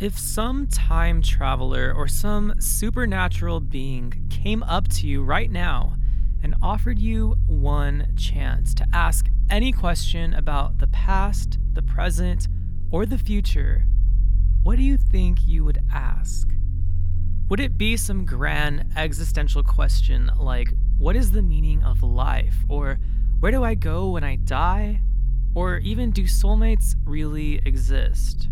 If some time traveler or some supernatural being came up to you right now and offered you one chance to ask any question about the past, the present, or the future, what do you think you would ask? Would it be some grand existential question like, What is the meaning of life? Or Where do I go when I die? Or even, Do soulmates really exist?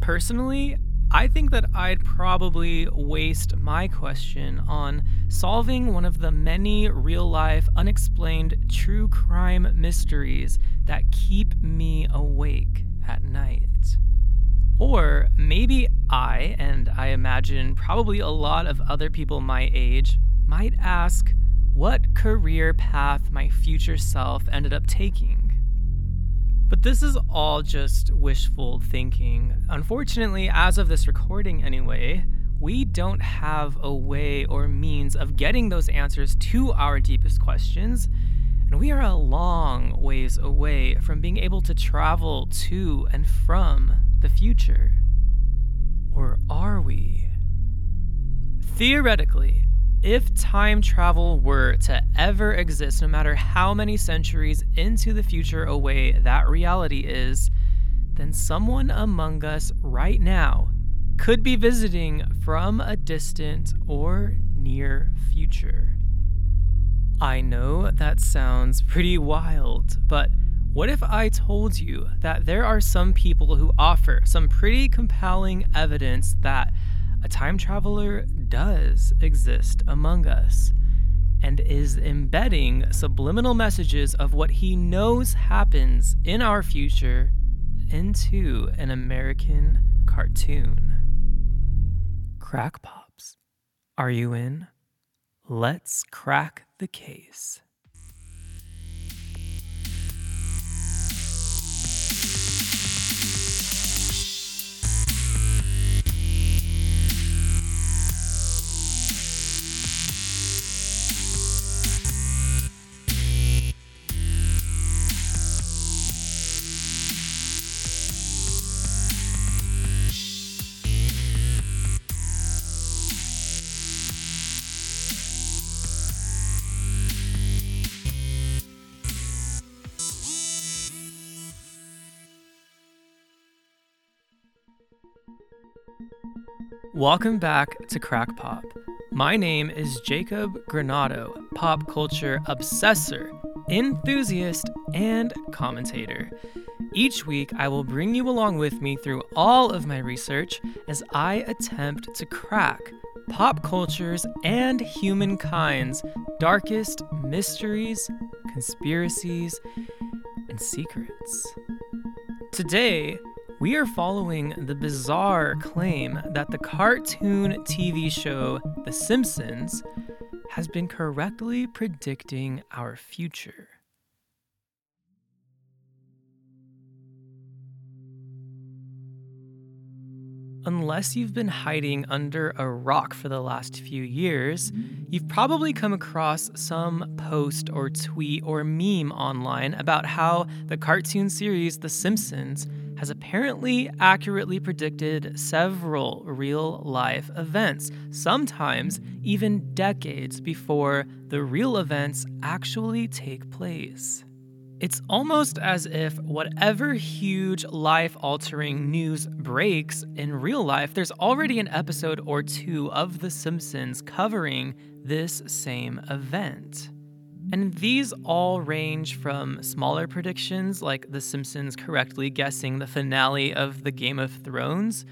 Personally, I think that I'd probably waste my question on solving one of the many real life, unexplained true crime mysteries that keep me awake at night. Or maybe I, and I imagine probably a lot of other people my age, might ask what career path my future self ended up taking. But this is all just wishful thinking. Unfortunately, as of this recording anyway, we don't have a way or means of getting those answers to our deepest questions, and we are a long ways away from being able to travel to and from the future. Or are we? Theoretically, if time travel were to ever exist, no matter how many centuries into the future away that reality is, then someone among us right now could be visiting from a distant or near future. I know that sounds pretty wild, but what if I told you that there are some people who offer some pretty compelling evidence that a time traveler does exist among us and is embedding subliminal messages of what he knows happens in our future into an American cartoon. Crack Pops, are you in? Let's crack the case. Welcome back to Crack Pop. My name is Jacob Granado, pop culture obsessor, enthusiast, and commentator. Each week, I will bring you along with me through all of my research as I attempt to crack pop culture's and humankind's darkest mysteries, conspiracies, and secrets. Today, we are following the bizarre claim that the cartoon TV show The Simpsons has been correctly predicting our future. Unless you've been hiding under a rock for the last few years, you've probably come across some post or tweet or meme online about how the cartoon series The Simpsons has apparently accurately predicted several real life events, sometimes even decades before the real events actually take place. It's almost as if whatever huge life altering news breaks in real life, there's already an episode or two of The Simpsons covering this same event. And these all range from smaller predictions, like The Simpsons correctly guessing the finale of the Game of Thrones,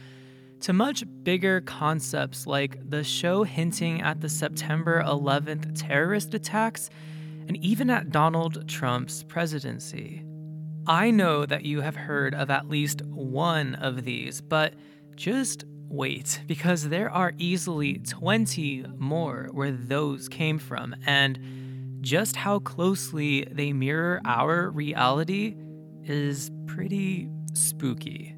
to much bigger concepts like the show hinting at the September 11th terrorist attacks and even at Donald Trump's presidency. I know that you have heard of at least one of these, but just wait, because there are easily 20 more where those came from, and just how closely they mirror our reality is pretty spooky.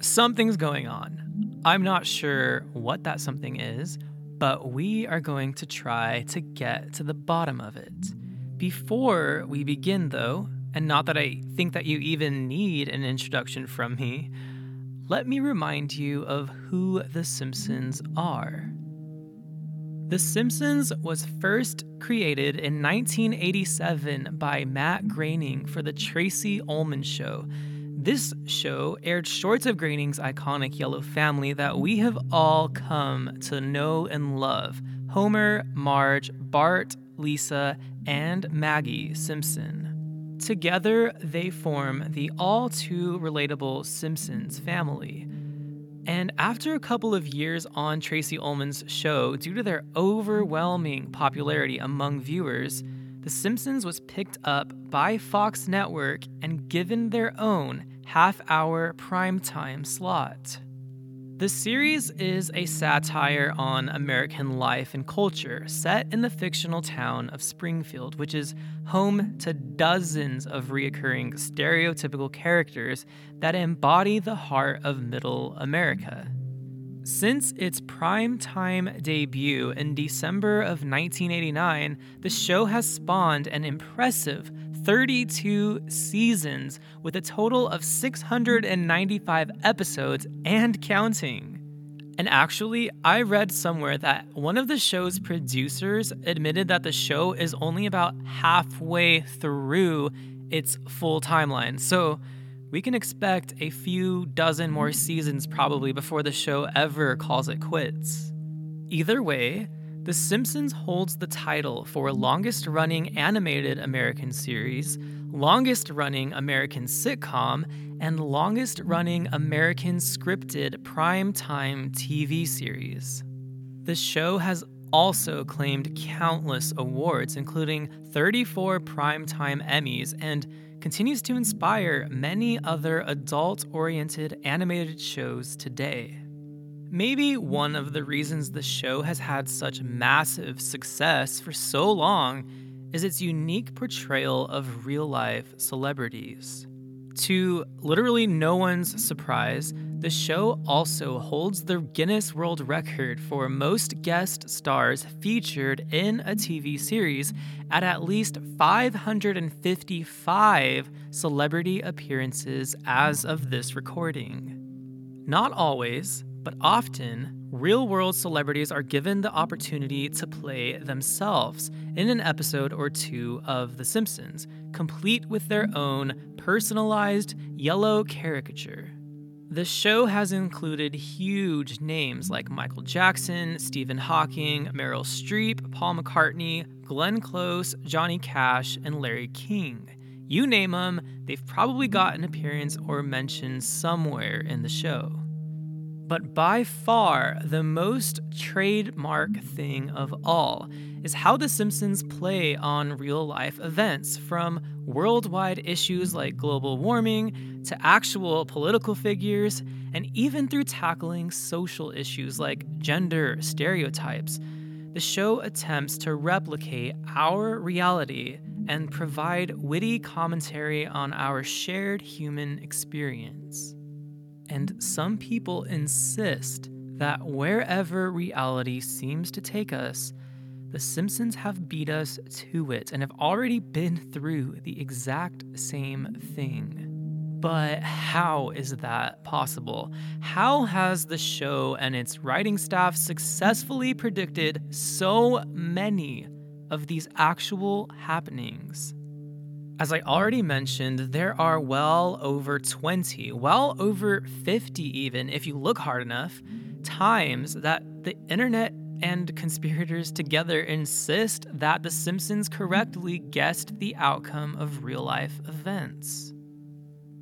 Something's going on. I'm not sure what that something is, but we are going to try to get to the bottom of it. Before we begin, though, and not that I think that you even need an introduction from me, let me remind you of who The Simpsons are. The Simpsons was first created in 1987 by Matt Groening for The Tracey Ullman Show. This show aired shorts of Groening's iconic yellow family that we have all come to know and love Homer, Marge, Bart, Lisa, and Maggie Simpson. Together, they form the all too relatable Simpsons family. And after a couple of years on Tracey Ullman's show, due to their overwhelming popularity among viewers, The Simpsons was picked up by Fox Network and given their own half hour primetime slot. The series is a satire on American life and culture set in the fictional town of Springfield, which is home to dozens of reoccurring stereotypical characters that embody the heart of middle America. Since its prime-time debut in December of 1989, the show has spawned an impressive 32 seasons with a total of 695 episodes and counting. And actually, I read somewhere that one of the show's producers admitted that the show is only about halfway through its full timeline. So, we can expect a few dozen more seasons probably before the show ever calls it quits. Either way, the Simpsons holds the title for longest running animated American series, longest running American sitcom, and longest running American scripted prime-time TV series. The show has also claimed countless awards, including 34 primetime Emmys, and continues to inspire many other adult oriented animated shows today. Maybe one of the reasons the show has had such massive success for so long is its unique portrayal of real life celebrities. To literally no one's surprise, the show also holds the Guinness World Record for most guest stars featured in a TV series at at least 555 celebrity appearances as of this recording. Not always, but often, real world celebrities are given the opportunity to play themselves in an episode or two of The Simpsons, complete with their own personalized yellow caricature. The show has included huge names like Michael Jackson, Stephen Hawking, Meryl Streep, Paul McCartney, Glenn Close, Johnny Cash, and Larry King. You name them, they've probably got an appearance or mention somewhere in the show. But by far, the most trademark thing of all is how The Simpsons play on real life events, from worldwide issues like global warming to actual political figures, and even through tackling social issues like gender stereotypes. The show attempts to replicate our reality and provide witty commentary on our shared human experience. And some people insist that wherever reality seems to take us, the Simpsons have beat us to it and have already been through the exact same thing. But how is that possible? How has the show and its writing staff successfully predicted so many of these actual happenings? As I already mentioned, there are well over 20, well over 50 even, if you look hard enough, times that the internet and conspirators together insist that The Simpsons correctly guessed the outcome of real life events.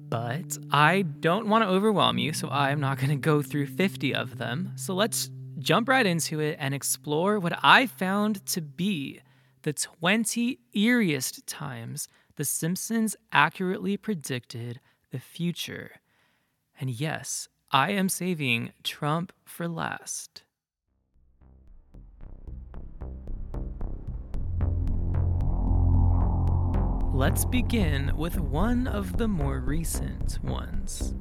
But I don't want to overwhelm you, so I'm not going to go through 50 of them. So let's jump right into it and explore what I found to be the 20 eeriest times the Simpsons accurately predicted the future. And yes, I am saving Trump for last. Let's begin with one of the more recent ones.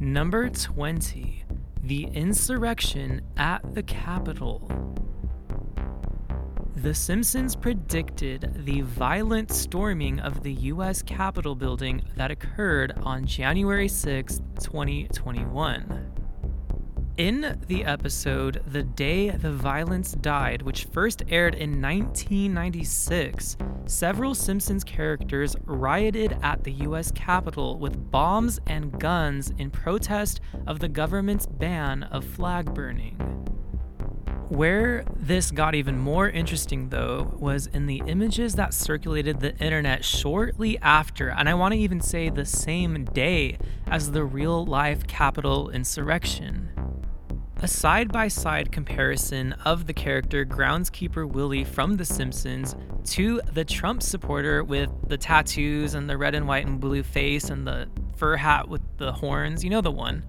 Number 20 The Insurrection at the Capitol. The Simpsons predicted the violent storming of the U.S. Capitol building that occurred on January 6, 2021. In the episode The Day the Violence Died, which first aired in 1996, several Simpsons characters rioted at the US Capitol with bombs and guns in protest of the government's ban of flag burning. Where this got even more interesting, though, was in the images that circulated the internet shortly after, and I want to even say the same day as the real life Capitol insurrection. A side by side comparison of the character Groundskeeper Willie from The Simpsons to the Trump supporter with the tattoos and the red and white and blue face and the fur hat with the horns, you know the one,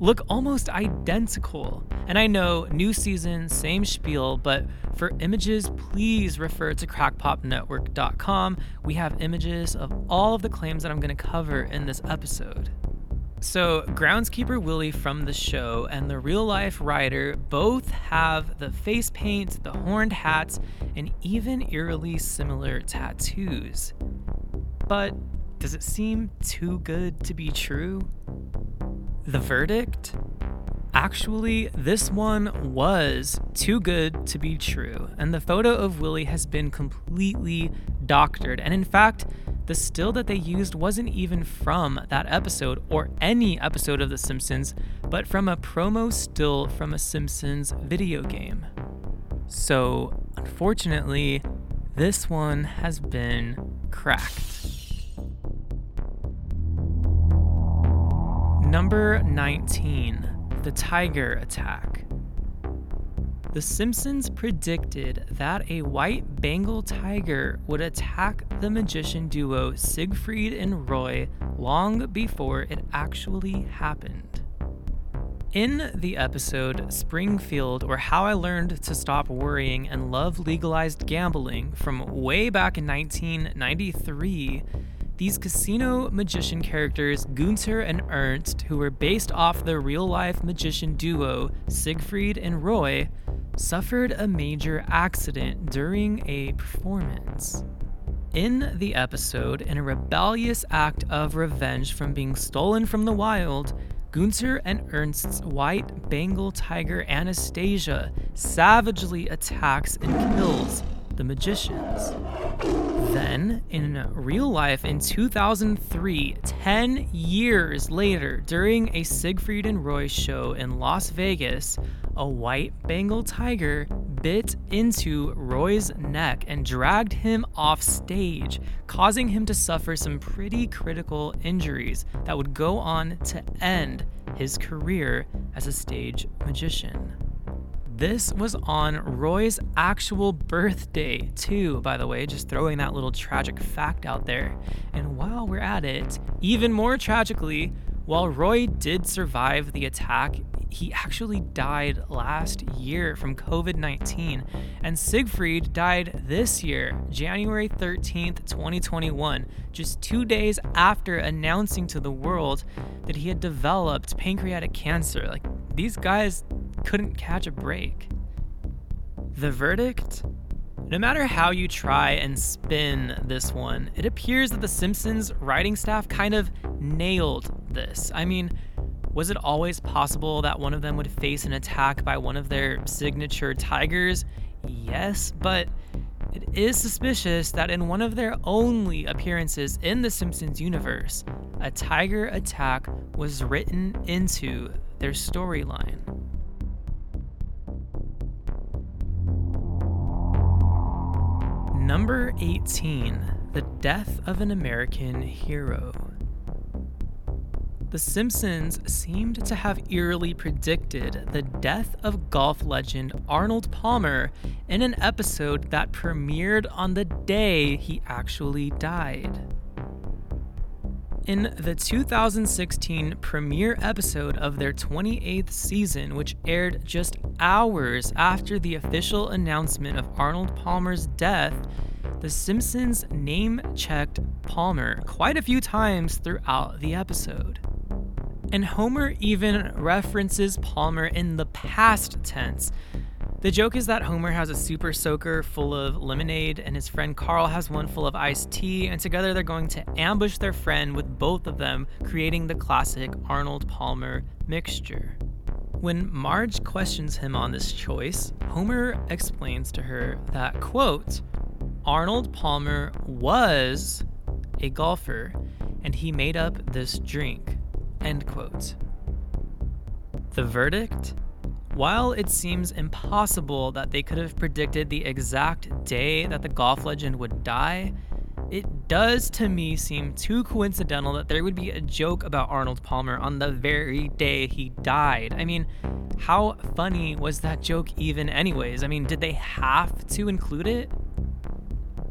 look almost identical. And I know, new season, same spiel, but for images, please refer to crackpopnetwork.com. We have images of all of the claims that I'm going to cover in this episode. So, Groundskeeper Willie from the show and the real life writer both have the face paint, the horned hats, and even eerily similar tattoos. But does it seem too good to be true? The verdict? Actually, this one was too good to be true, and the photo of Willie has been completely doctored. And in fact, the still that they used wasn't even from that episode or any episode of The Simpsons, but from a promo still from a Simpsons video game. So, unfortunately, this one has been cracked. Number 19 The Tiger Attack. The Simpsons predicted that a white Bengal tiger would attack the magician duo Siegfried and Roy long before it actually happened. In the episode Springfield, or How I Learned to Stop Worrying and Love Legalized Gambling from way back in 1993, these casino magician characters, Gunter and Ernst, who were based off the real life magician duo Siegfried and Roy, suffered a major accident during a performance. In the episode, in a rebellious act of revenge from being stolen from the wild, Gunter and Ernst's white Bengal tiger Anastasia savagely attacks and kills the magicians. Then, in real life, in 2003, 10 years later, during a Siegfried and Roy show in Las Vegas, a white Bengal tiger bit into Roy's neck and dragged him off stage, causing him to suffer some pretty critical injuries that would go on to end his career as a stage magician. This was on Roy's actual birthday, too, by the way, just throwing that little tragic fact out there. And while we're at it, even more tragically, while Roy did survive the attack, he actually died last year from COVID 19, and Siegfried died this year, January 13th, 2021, just two days after announcing to the world that he had developed pancreatic cancer. Like, these guys couldn't catch a break. The verdict? No matter how you try and spin this one, it appears that The Simpsons writing staff kind of nailed this. I mean, was it always possible that one of them would face an attack by one of their signature tigers? Yes, but it is suspicious that in one of their only appearances in the Simpsons universe, a tiger attack was written into their storyline. Number 18 The Death of an American Hero. The Simpsons seemed to have eerily predicted the death of golf legend Arnold Palmer in an episode that premiered on the day he actually died. In the 2016 premiere episode of their 28th season, which aired just hours after the official announcement of Arnold Palmer's death, The Simpsons name checked Palmer quite a few times throughout the episode. And Homer even references Palmer in the past tense. The joke is that Homer has a super soaker full of lemonade, and his friend Carl has one full of iced tea, and together they're going to ambush their friend with both of them, creating the classic Arnold Palmer mixture. When Marge questions him on this choice, Homer explains to her that, quote, Arnold Palmer was a golfer and he made up this drink, end quote. The verdict? While it seems impossible that they could have predicted the exact day that the golf legend would die, it does to me seem too coincidental that there would be a joke about Arnold Palmer on the very day he died. I mean, how funny was that joke even, anyways? I mean, did they have to include it?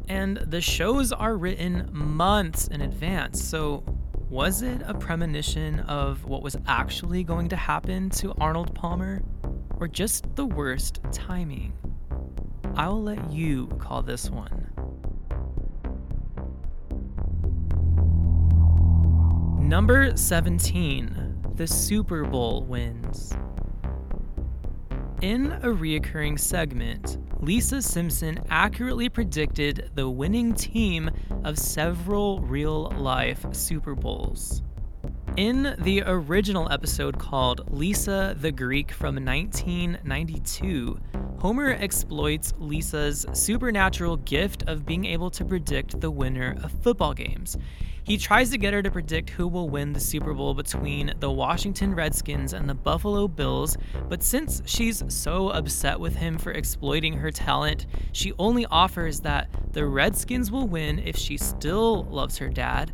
And the shows are written months in advance, so was it a premonition of what was actually going to happen to Arnold Palmer? Or just the worst timing? I'll let you call this one. Number 17, the Super Bowl wins. In a reoccurring segment, Lisa Simpson accurately predicted the winning team of several real life Super Bowls. In the original episode called Lisa the Greek from 1992, Homer exploits Lisa's supernatural gift of being able to predict the winner of football games. He tries to get her to predict who will win the Super Bowl between the Washington Redskins and the Buffalo Bills, but since she's so upset with him for exploiting her talent, she only offers that the Redskins will win if she still loves her dad,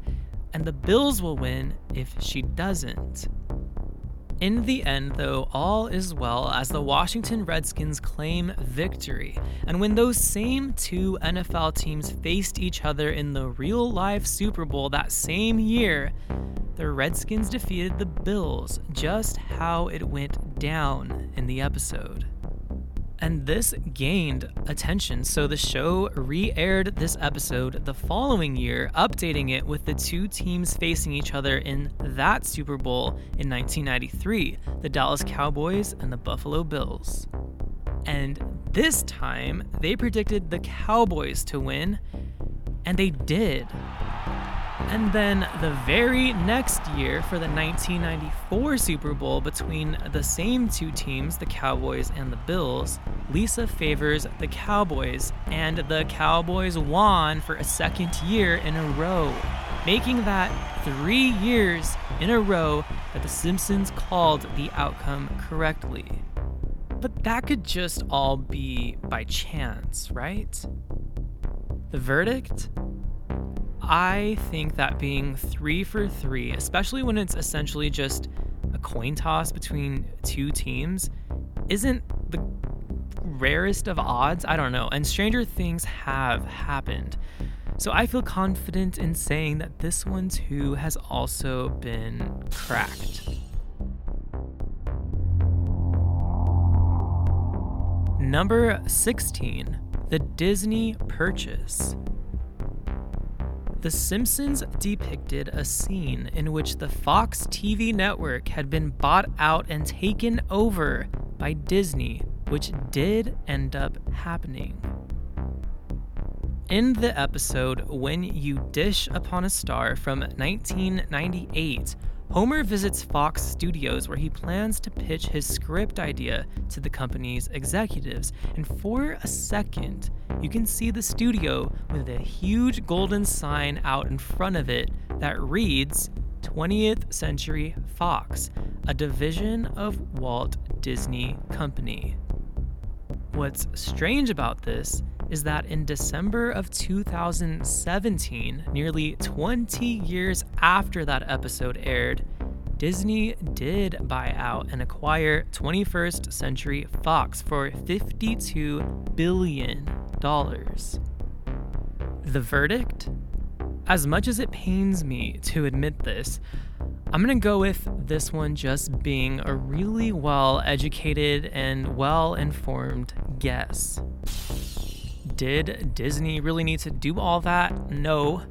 and the Bills will win if she doesn't. In the end, though, all is well as the Washington Redskins claim victory. And when those same two NFL teams faced each other in the real life Super Bowl that same year, the Redskins defeated the Bills just how it went down in the episode and this gained attention. So the show re aired this episode the following year, updating it with the two teams facing each other in that Super Bowl in 1993 the Dallas Cowboys and the Buffalo Bills. And this time, they predicted the Cowboys to win, and they did. And then the very next year, for the 1994 Super Bowl between the same two teams, the Cowboys and the Bills, Lisa favors the Cowboys, and the Cowboys won for a second year in a row, making that three years in a row that The Simpsons called the outcome correctly. But that could just all be by chance, right? The verdict? I think that being three for three, especially when it's essentially just a coin toss between two teams, isn't the rarest of odds. I don't know. And stranger things have happened. So I feel confident in saying that this one too has also been cracked. Number 16, the Disney purchase. The Simpsons depicted a scene in which the Fox TV network had been bought out and taken over by Disney, which did end up happening. In the episode When You Dish Upon a Star from 1998, Homer visits Fox Studios where he plans to pitch his script idea to the company's executives. And for a second, you can see the studio with a huge golden sign out in front of it that reads 20th Century Fox, a division of Walt Disney Company. What's strange about this is that in December of 2017, nearly 20 years after that episode aired, Disney did buy out and acquire 21st Century Fox for $52 billion. The verdict? As much as it pains me to admit this, I'm gonna go with this one just being a really well educated and well informed guess. Did Disney really need to do all that? No.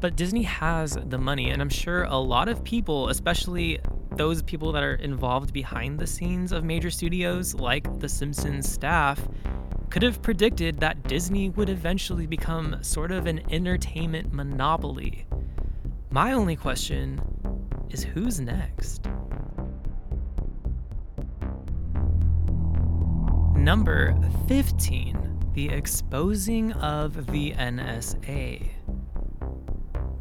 But Disney has the money, and I'm sure a lot of people, especially those people that are involved behind the scenes of major studios like the Simpsons staff, could have predicted that Disney would eventually become sort of an entertainment monopoly. My only question is who's next? Number 15 The Exposing of the NSA.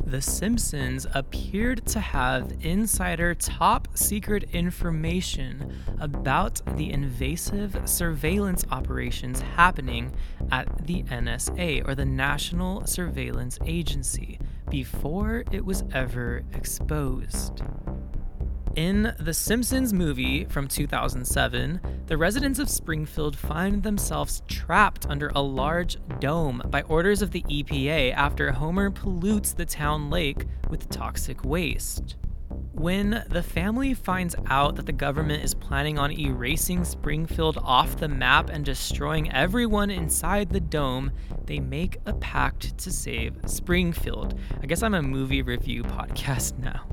The Simpsons appeared to have insider top secret information about the invasive surveillance operations happening at the NSA, or the National Surveillance Agency, before it was ever exposed. In The Simpsons movie from 2007, the residents of Springfield find themselves trapped under a large dome by orders of the EPA after Homer pollutes the town lake with toxic waste. When the family finds out that the government is planning on erasing Springfield off the map and destroying everyone inside the dome, they make a pact to save Springfield. I guess I'm a movie review podcast now.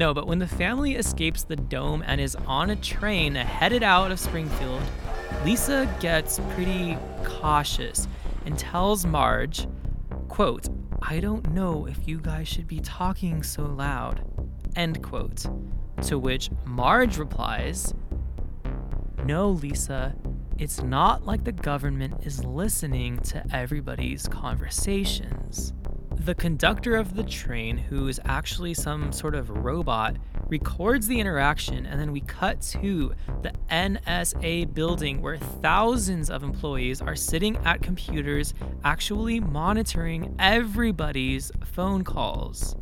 No, but when the family escapes the dome and is on a train headed out of Springfield, Lisa gets pretty cautious and tells Marge, quote, I don't know if you guys should be talking so loud, end quote. To which Marge replies, No, Lisa, it's not like the government is listening to everybody's conversations. The conductor of the train, who is actually some sort of robot, records the interaction, and then we cut to the NSA building where thousands of employees are sitting at computers actually monitoring everybody's phone calls.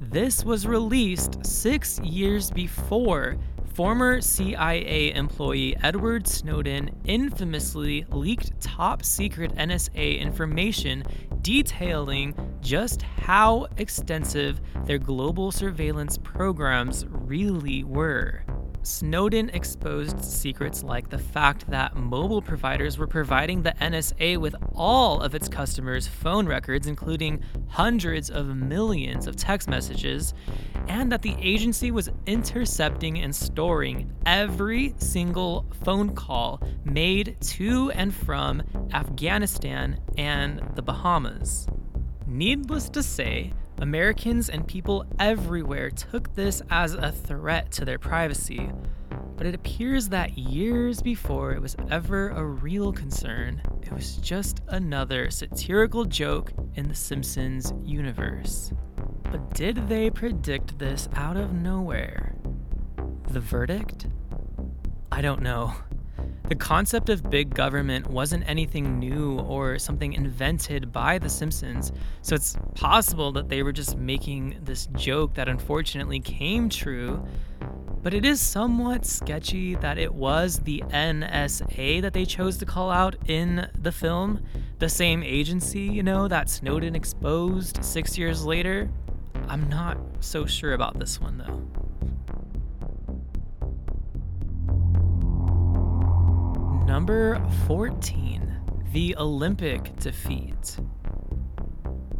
This was released six years before Former CIA employee Edward Snowden infamously leaked top secret NSA information detailing just how extensive their global surveillance programs really were. Snowden exposed secrets like the fact that mobile providers were providing the NSA with all of its customers' phone records, including hundreds of millions of text messages, and that the agency was intercepting and storing every single phone call made to and from Afghanistan and the Bahamas. Needless to say, Americans and people everywhere took this as a threat to their privacy, but it appears that years before it was ever a real concern, it was just another satirical joke in the Simpsons universe. But did they predict this out of nowhere? The verdict? I don't know. The concept of big government wasn't anything new or something invented by The Simpsons, so it's possible that they were just making this joke that unfortunately came true. But it is somewhat sketchy that it was the NSA that they chose to call out in the film, the same agency, you know, that Snowden exposed six years later. I'm not so sure about this one though. Number 14 The Olympic Defeat.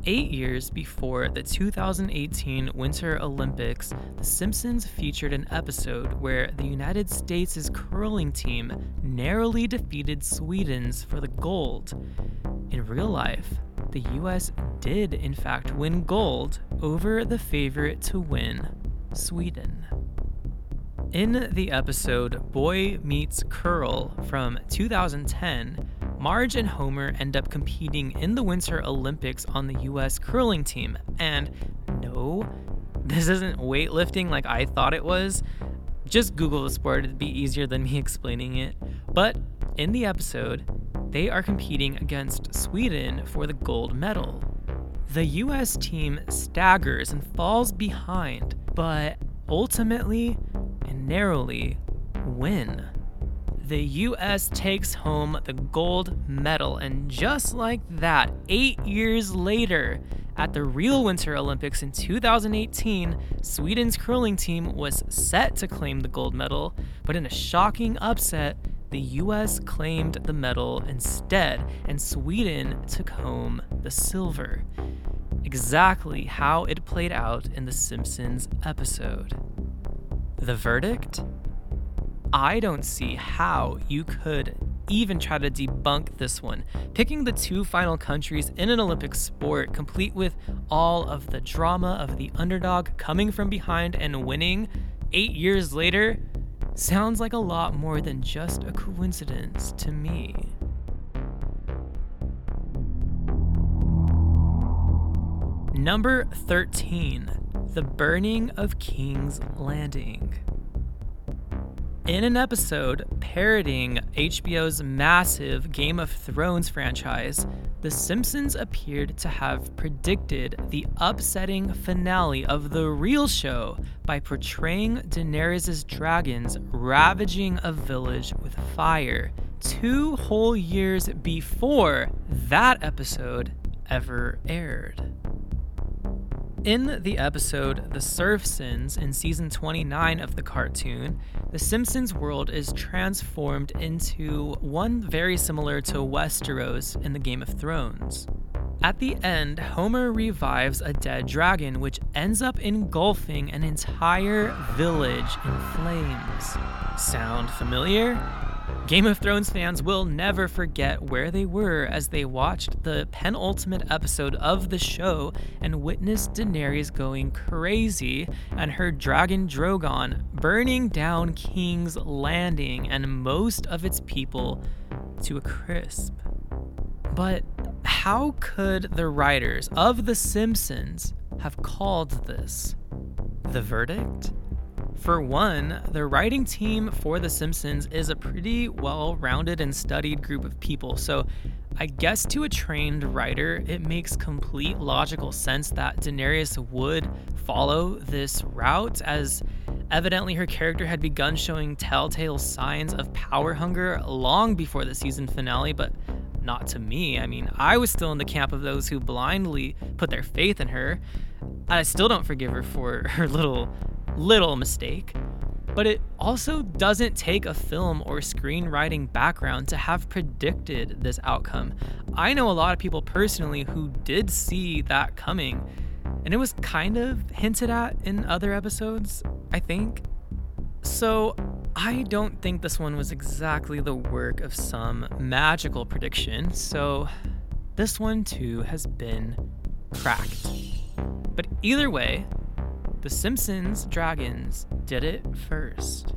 Eight years before the 2018 Winter Olympics, The Simpsons featured an episode where the United States' curling team narrowly defeated Sweden's for the gold. In real life, the US did in fact win gold over the favorite to win, Sweden. In the episode Boy Meets Curl from 2010, Marge and Homer end up competing in the Winter Olympics on the US curling team. And no, this isn't weightlifting like I thought it was. Just Google the sport, it'd be easier than me explaining it. But in the episode, they are competing against Sweden for the gold medal. The US team staggers and falls behind, but ultimately and narrowly win. The US takes home the gold medal, and just like that, eight years later, at the real Winter Olympics in 2018, Sweden's curling team was set to claim the gold medal, but in a shocking upset, the US claimed the medal instead, and Sweden took home the silver. Exactly how it played out in the Simpsons episode. The verdict? I don't see how you could even try to debunk this one. Picking the two final countries in an Olympic sport, complete with all of the drama of the underdog coming from behind and winning eight years later, sounds like a lot more than just a coincidence to me. Number 13 The Burning of King's Landing. In an episode parodying HBO's massive Game of Thrones franchise, The Simpsons appeared to have predicted the upsetting finale of the real show by portraying Daenerys' dragons ravaging a village with fire two whole years before that episode ever aired. In the episode The Serfsons in season 29 of the cartoon, the Simpsons world is transformed into one very similar to Westeros in the Game of Thrones. At the end, Homer revives a dead dragon, which ends up engulfing an entire village in flames. Sound familiar? Game of Thrones fans will never forget where they were as they watched the penultimate episode of the show and witnessed Daenerys going crazy and her dragon Drogon burning down King's Landing and most of its people to a crisp. But how could the writers of The Simpsons have called this? The verdict? For one, the writing team for The Simpsons is a pretty well rounded and studied group of people, so I guess to a trained writer, it makes complete logical sense that Daenerys would follow this route, as evidently her character had begun showing telltale signs of power hunger long before the season finale, but not to me. I mean, I was still in the camp of those who blindly put their faith in her. I still don't forgive her for her little little mistake. But it also doesn't take a film or screenwriting background to have predicted this outcome. I know a lot of people personally who did see that coming, and it was kind of hinted at in other episodes, I think. So, I don't think this one was exactly the work of some magical prediction, so this one too has been cracked. But either way, the Simpsons Dragons did it first.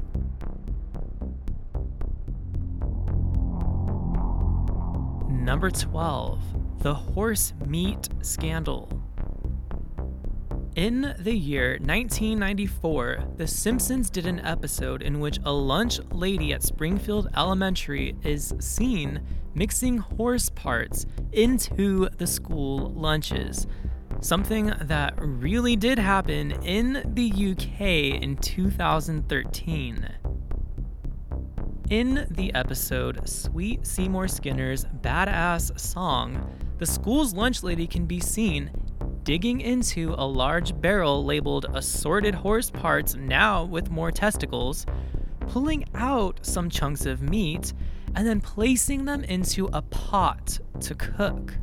Number 12, the horse meat scandal. In the year 1994, The Simpsons did an episode in which a lunch lady at Springfield Elementary is seen mixing horse parts into the school lunches something that really did happen in the UK in 2013. In the episode Sweet Seymour Skinner's Badass Song, the school's lunch lady can be seen digging into a large barrel labeled assorted horse parts, now with more testicles, pulling out some chunks of meat, and then placing them into a pot to cook.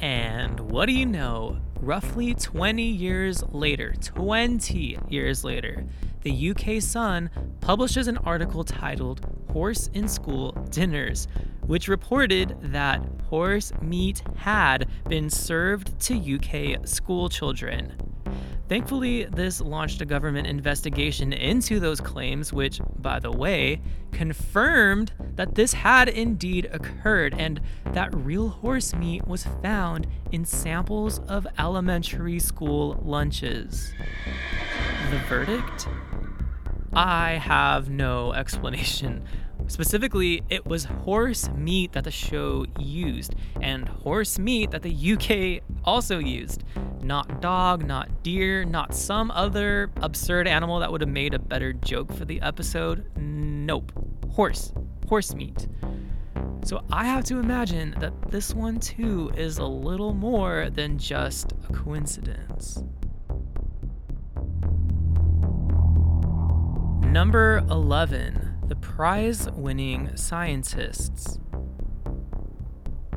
And what do you know? Roughly 20 years later, 20 years later, the UK Sun publishes an article titled Horse in School Dinners, which reported that horse meat had been served to UK school children. Thankfully, this launched a government investigation into those claims, which, by the way, confirmed that this had indeed occurred and that real horse meat was found in samples of elementary school lunches. The verdict? I have no explanation. Specifically, it was horse meat that the show used, and horse meat that the UK also used. Not dog, not deer, not some other absurd animal that would have made a better joke for the episode. Nope. Horse. Horse meat. So I have to imagine that this one too is a little more than just a coincidence. Number 11 the prize winning scientists.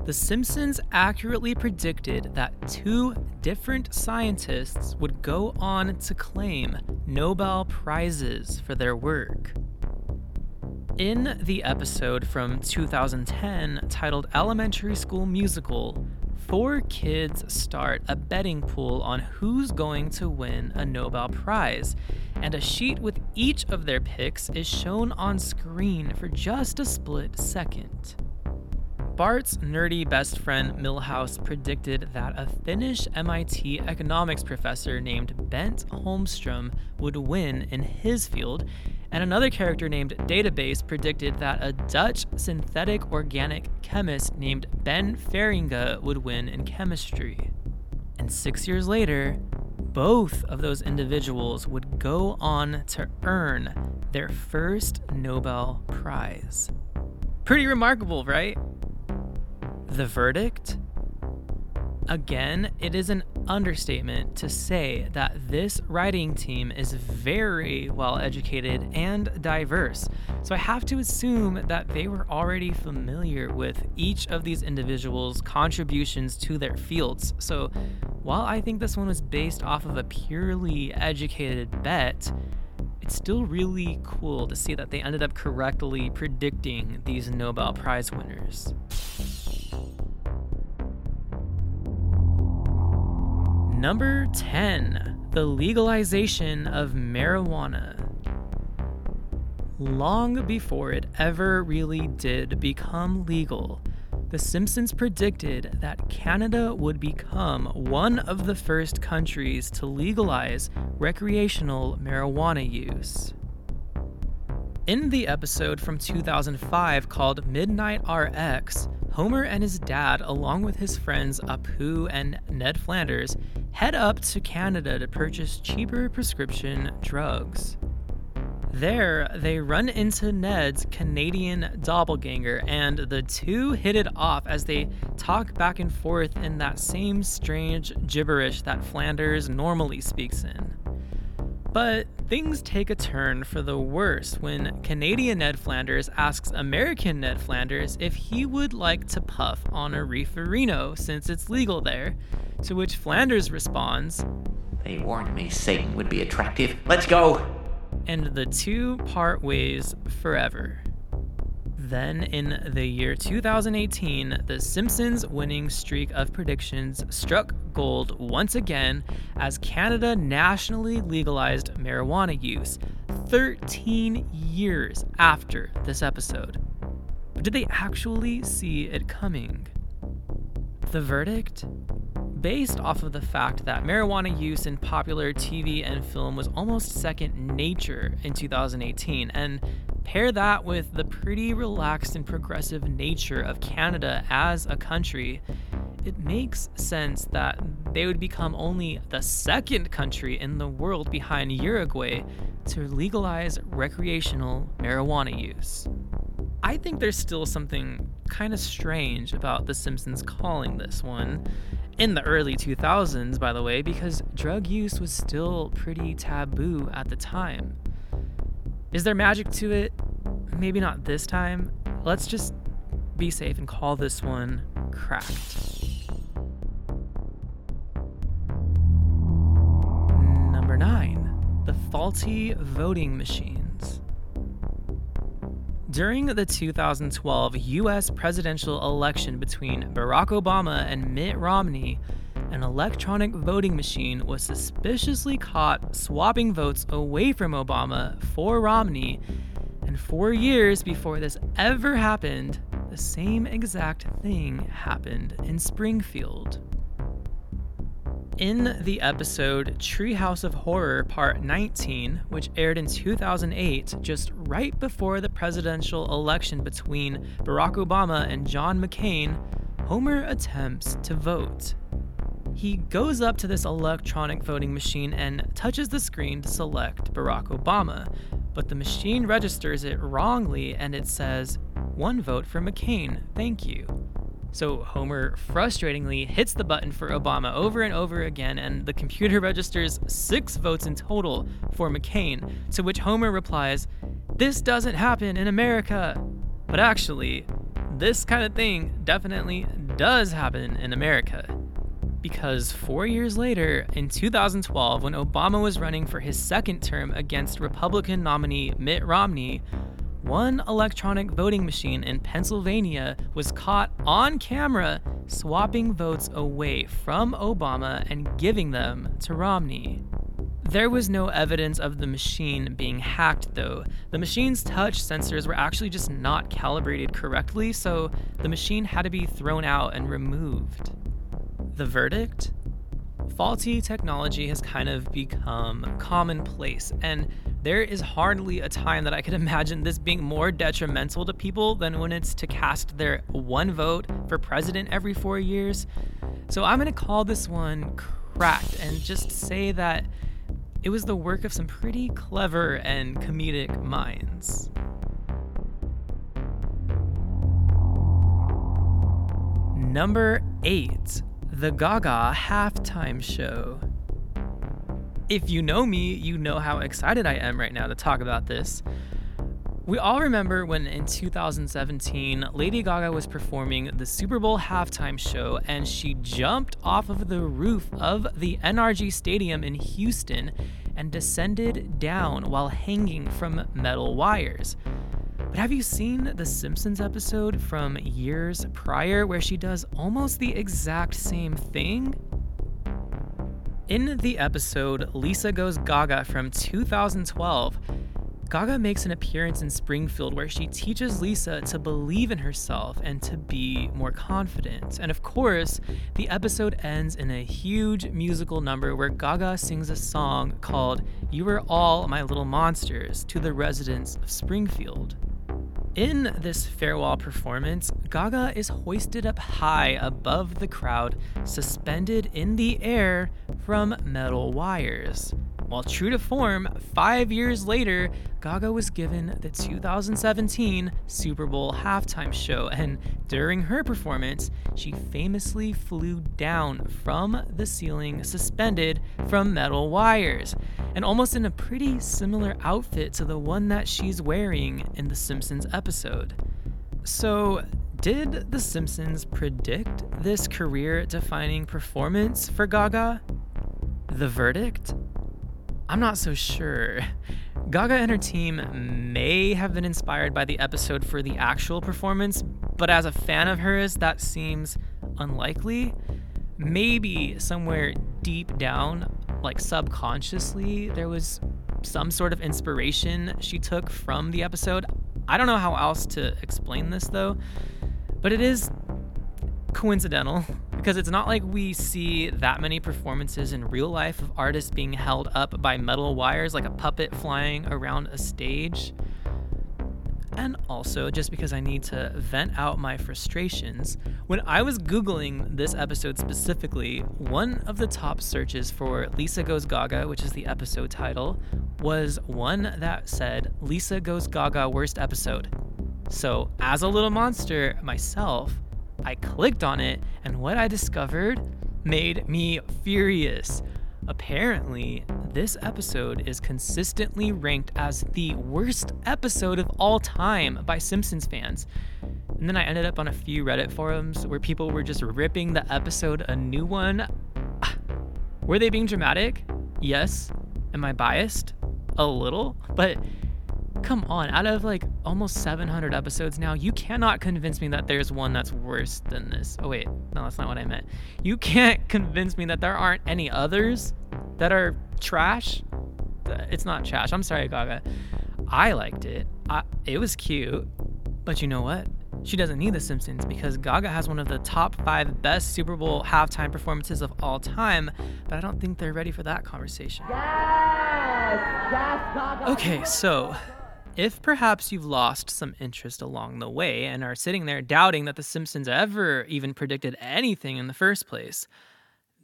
The Simpsons accurately predicted that two different scientists would go on to claim Nobel Prizes for their work. In the episode from 2010 titled Elementary School Musical, four kids start a betting pool on who's going to win a Nobel Prize, and a sheet with each of their picks is shown on screen for just a split second. Bart's nerdy best friend Milhouse predicted that a Finnish MIT economics professor named Bengt Holmström would win in his field, and another character named Database predicted that a Dutch synthetic organic chemist named Ben Feringa would win in chemistry. And six years later, both of those individuals would go on to earn their first Nobel Prize. Pretty remarkable, right? The verdict? Again, it is an understatement to say that this writing team is very well educated and diverse. So I have to assume that they were already familiar with each of these individuals' contributions to their fields. So while I think this one was based off of a purely educated bet, it's still really cool to see that they ended up correctly predicting these Nobel Prize winners. Number 10, the legalization of marijuana. Long before it ever really did become legal, The Simpsons predicted that Canada would become one of the first countries to legalize recreational marijuana use. In the episode from 2005 called Midnight RX, Homer and his dad, along with his friends Apu and Ned Flanders, head up to Canada to purchase cheaper prescription drugs. There, they run into Ned's Canadian doppelganger, and the two hit it off as they talk back and forth in that same strange gibberish that Flanders normally speaks in. But things take a turn for the worse when Canadian Ned Flanders asks American Ned Flanders if he would like to puff on a reeferino since it's legal there, to which Flanders responds, They warned me Satan would be attractive. Let's go! and the two part ways forever. Then, in the year 2018, The Simpsons' winning streak of predictions struck gold once again as Canada nationally legalized marijuana use 13 years after this episode. But did they actually see it coming? The verdict? Based off of the fact that marijuana use in popular TV and film was almost second nature in 2018, and pair that with the pretty relaxed and progressive nature of Canada as a country, it makes sense that they would become only the second country in the world behind Uruguay to legalize recreational marijuana use. I think there's still something kind of strange about The Simpsons calling this one. In the early 2000s, by the way, because drug use was still pretty taboo at the time. Is there magic to it? Maybe not this time. Let's just be safe and call this one cracked. Number 9. The faulty voting machines. During the 2012 US presidential election between Barack Obama and Mitt Romney, an electronic voting machine was suspiciously caught swapping votes away from Obama for Romney. And four years before this ever happened, the same exact thing happened in Springfield. In the episode Treehouse of Horror Part 19, which aired in 2008, just right before the presidential election between Barack Obama and John McCain, Homer attempts to vote. He goes up to this electronic voting machine and touches the screen to select Barack Obama, but the machine registers it wrongly and it says, One vote for McCain, thank you. So Homer frustratingly hits the button for Obama over and over again, and the computer registers six votes in total for McCain, to which Homer replies, This doesn't happen in America. But actually, this kind of thing definitely does happen in America. Because four years later, in 2012, when Obama was running for his second term against Republican nominee Mitt Romney, one electronic voting machine in Pennsylvania was caught on camera swapping votes away from Obama and giving them to Romney. There was no evidence of the machine being hacked, though. The machine's touch sensors were actually just not calibrated correctly, so the machine had to be thrown out and removed. The verdict? Faulty technology has kind of become commonplace, and there is hardly a time that I could imagine this being more detrimental to people than when it's to cast their one vote for president every four years. So I'm gonna call this one cracked and just say that it was the work of some pretty clever and comedic minds. Number 8 The Gaga Halftime Show. If you know me, you know how excited I am right now to talk about this. We all remember when in 2017, Lady Gaga was performing the Super Bowl halftime show and she jumped off of the roof of the NRG Stadium in Houston and descended down while hanging from metal wires. But have you seen the Simpsons episode from years prior where she does almost the exact same thing? In the episode Lisa Goes Gaga from 2012, Gaga makes an appearance in Springfield where she teaches Lisa to believe in herself and to be more confident. And of course, the episode ends in a huge musical number where Gaga sings a song called You Are All My Little Monsters to the residents of Springfield. In this farewell performance, Gaga is hoisted up high above the crowd, suspended in the air from metal wires. While true to form, five years later, Gaga was given the 2017 Super Bowl halftime show, and during her performance, she famously flew down from the ceiling, suspended from metal wires, and almost in a pretty similar outfit to the one that she's wearing in the Simpsons episode. So, did The Simpsons predict this career defining performance for Gaga? The verdict? I'm not so sure. Gaga and her team may have been inspired by the episode for the actual performance, but as a fan of hers, that seems unlikely. Maybe somewhere deep down, like subconsciously, there was some sort of inspiration she took from the episode. I don't know how else to explain this though, but it is coincidental because it's not like we see that many performances in real life of artists being held up by metal wires like a puppet flying around a stage. And also, just because I need to vent out my frustrations, when I was Googling this episode specifically, one of the top searches for Lisa Goes Gaga, which is the episode title, was one that said Lisa Goes Gaga Worst Episode. So, as a little monster myself, I clicked on it, and what I discovered made me furious. Apparently, this episode is consistently ranked as the worst episode of all time by Simpsons fans. And then I ended up on a few Reddit forums where people were just ripping the episode a new one. Were they being dramatic? Yes. Am I biased? A little. But come on, out of like almost 700 episodes now, you cannot convince me that there's one that's worse than this. Oh, wait, no, that's not what I meant. You can't convince me that there aren't any others that are trash. It's not trash. I'm sorry, Gaga. I liked it. I, it was cute. But you know what? She doesn't need The Simpsons because Gaga has one of the top five best Super Bowl halftime performances of all time, but I don't think they're ready for that conversation. Yes! Yes, Gaga! Okay, so if perhaps you've lost some interest along the way and are sitting there doubting that The Simpsons ever even predicted anything in the first place,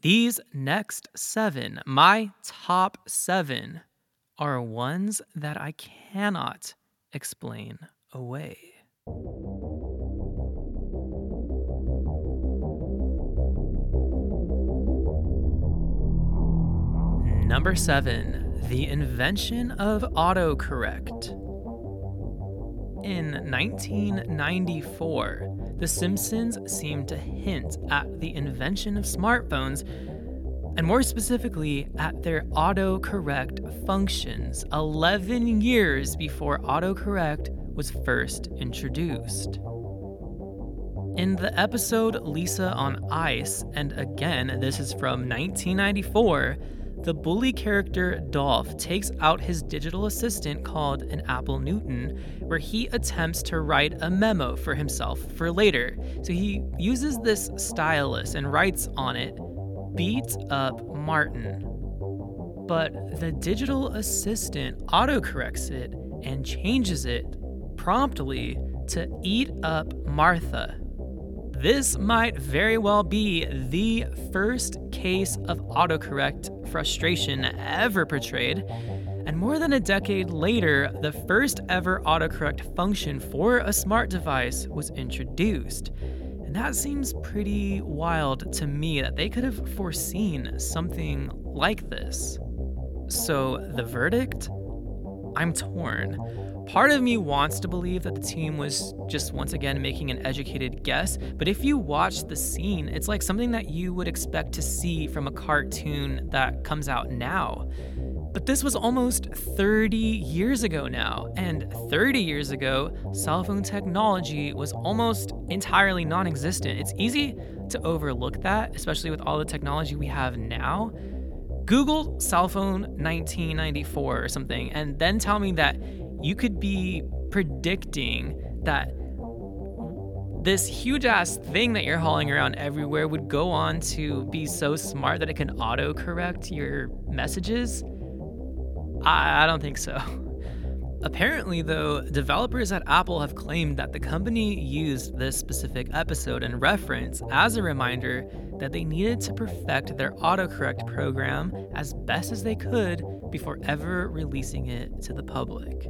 these next seven, my top seven, are ones that I cannot explain away. Number seven, the invention of autocorrect. In 1994, The Simpsons seemed to hint at the invention of smartphones, and more specifically, at their autocorrect functions, 11 years before autocorrect was first introduced. In the episode Lisa on Ice, and again, this is from 1994, the bully character Dolph takes out his digital assistant called an Apple Newton, where he attempts to write a memo for himself for later. So he uses this stylus and writes on it, Beat up Martin. But the digital assistant autocorrects it and changes it promptly to Eat Up Martha. This might very well be the first case of autocorrect frustration ever portrayed, and more than a decade later, the first ever autocorrect function for a smart device was introduced. And that seems pretty wild to me that they could have foreseen something like this. So, the verdict? I'm torn. Part of me wants to believe that the team was just once again making an educated guess, but if you watch the scene, it's like something that you would expect to see from a cartoon that comes out now. But this was almost 30 years ago now, and 30 years ago, cell phone technology was almost entirely non existent. It's easy to overlook that, especially with all the technology we have now. Google cell phone 1994 or something, and then tell me that you could be predicting that this huge ass thing that you're hauling around everywhere would go on to be so smart that it can auto correct your messages? I, I don't think so. Apparently, though, developers at Apple have claimed that the company used this specific episode and reference as a reminder that they needed to perfect their autocorrect program as best as they could before ever releasing it to the public.